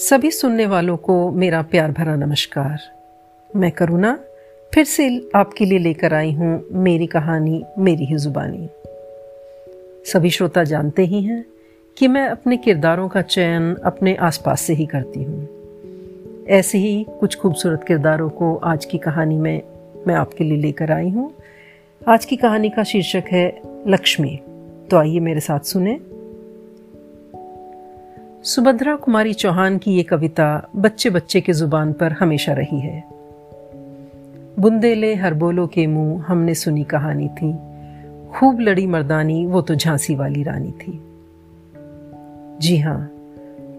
सभी सुनने वालों को मेरा प्यार भरा नमस्कार। मैं करुणा, फिर से आपके लिए लेकर आई हूँ मेरी कहानी, मेरी ही जुबानी। सभी श्रोता जानते ही हैं कि मैं अपने किरदारों का चयन अपने आसपास से ही करती हूँ। ऐसे ही कुछ खूबसूरत किरदारों को आज की कहानी में मैं आपके लिए लेकर आई हूँ। आज की कहानी का शीर्षक है लक्ष्मी। तो आइए मेरे साथ सुने। सुभद्रा कुमारी चौहान की ये कविता बच्चे बच्चे के ज़ुबान पर हमेशा रही है। बुंदेले हर बोलो के मुँह हमने सुनी कहानी थी। खूब लड़ी मर्दानी, वो तो झांसी वाली रानी थी। जी हाँ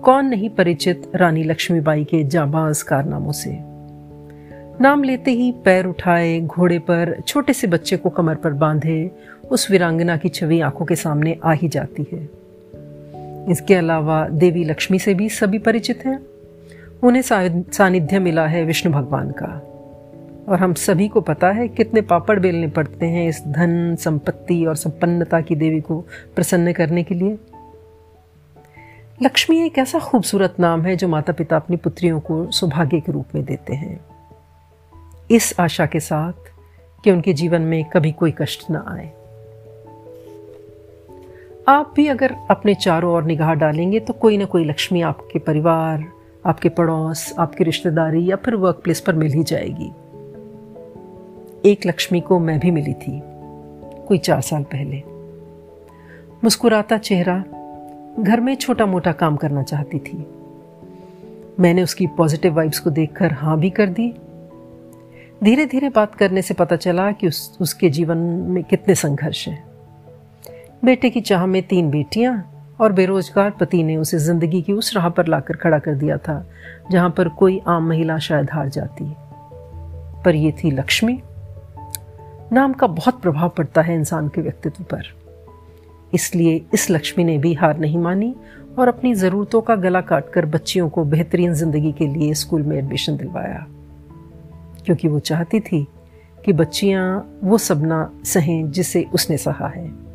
कौन नहीं परिचित रानी लक्ष्मीबाई के जाबाज कारनामों से? नाम लेते ही पैर उठाए, घोड़े पर छोटे से बच्चे को कमर पर बांधे, उस वीरांगना की छवि आँखों के सामने आ ही जाती है। इसके अलावा देवी लक्ष्मी से भी सभी परिचित हैं। उन्हें सानिध्य मिला है विष्णु भगवान का। और हम सभी को पता है कितने पापड़ बेलने पड़ते हैं इस धन, संपत्ति और संपन्नता की देवी को प्रसन्न करने के लिए। लक्ष्मी एक ऐसा खूबसूरत नाम है जो माता पिता अपनी पुत्रियों को सौभाग्य के रूप में देते हैं। इस आशा के साथ कि उनके जीवन में कभी कोई कष्ट ना आए। आप भी अगर अपने चारों ओर निगाह डालेंगे तो कोई ना कोई लक्ष्मी आपके परिवार आपके पड़ोस आपकी रिश्तेदारी या फिर वर्क प्लेस पर मिल ही जाएगी। एक लक्ष्मी को मैं भी मिली थी कोई चार साल पहले। मुस्कुराता चेहरा घर में छोटा मोटा काम करना चाहती थी। मैंने उसकी पॉजिटिव वाइब्स को देखकर हाँ भी कर दी। धीरे धीरे बात करने से पता चला कि उस, उसके जीवन में कितने संघर्ष हैं। बेटे की चाह में तीन बेटियाँ और बेरोजगार पति ने उसे ज़िंदगी की उस राह पर लाकर खड़ा कर दिया था, जहाँ पर कोई आम महिला शायद हार जाती। पर यह थी लक्ष्मी। नाम का बहुत प्रभाव पड़ता है इंसान के व्यक्तित्व पर। इसलिए इस लक्ष्मी ने भी हार नहीं मानी और अपनी ज़रूरतों का गला काटकर बच्चियों को बेहतरीन ज़िंदगी के लिए स्कूल में एडमिशन दिलवाया। क्योंकि वो चाहती थी कि बच्चियाँ वो सपना सहें जिसे उसने सहा है।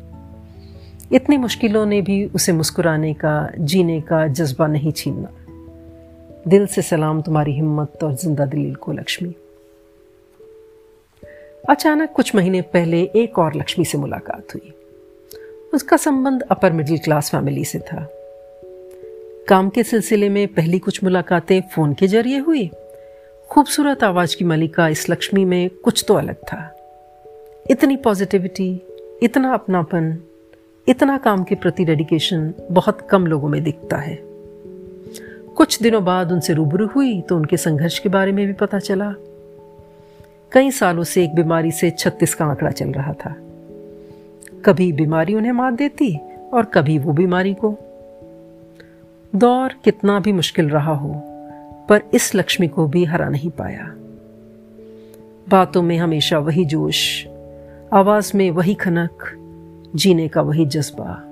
इतनी मुश्किलों ने भी उसे मुस्कुराने का, जीने का जज्बा नहीं छीनना। दिल से सलाम तुम्हारी हिम्मत और ज़िंदा दिलील को, लक्ष्मी। अचानक कुछ महीने पहले एक और लक्ष्मी से मुलाकात हुई। उसका संबंध अपर मिडिल क्लास फैमिली से था। काम के सिलसिले में पहली कुछ मुलाकातें फ़ोन के ज़रिए हुई। खूबसूरत आवाज़ की मलिका इस लक्ष्मी में कुछ तो अलग था। इतनी पॉजिटिविटी, इतना अपनापन इतना काम के प्रति डेडिकेशन बहुत कम लोगों में दिखता है। कुछ दिनों बाद उनसे रूबरू हुई तो उनके संघर्ष के बारे में भी पता चला। कई सालों से एक बीमारी से छत्तीस का आंकड़ा चल रहा था। कभी बीमारी उन्हें मार देती और कभी वो बीमारी को। दौर कितना भी मुश्किल रहा हो, पर इस लक्ष्मी को भी हरा नहीं पाया। बातों में हमेशा वही जोश, आवाज़ में वही खनक जीने का वही जज्बा।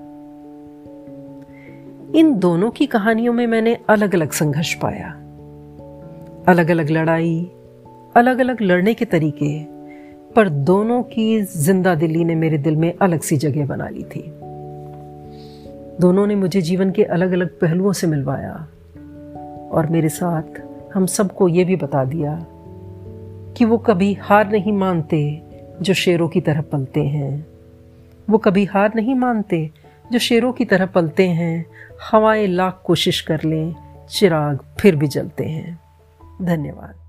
इन दोनों की कहानियों में मैंने अलग अलग संघर्ष पाया। अलग अलग लड़ाई अलग अलग लड़ने के तरीके, पर दोनों की ज़िंदा दिली ने मेरे दिल में अलग सी जगह बना ली थी। दोनों ने मुझे जीवन के अलग अलग पहलुओं से मिलवाया, और मेरे साथ हम सबको ये भी बता दिया कि वो कभी हार नहीं मानते जो शेरों की तरह पलते हैं। वो कभी हार नहीं मानते, जो शेरों की तरह पलते हैं। हवाएँ लाख कोशिश कर लें, चिराग फिर भी जलते हैं। धन्यवाद।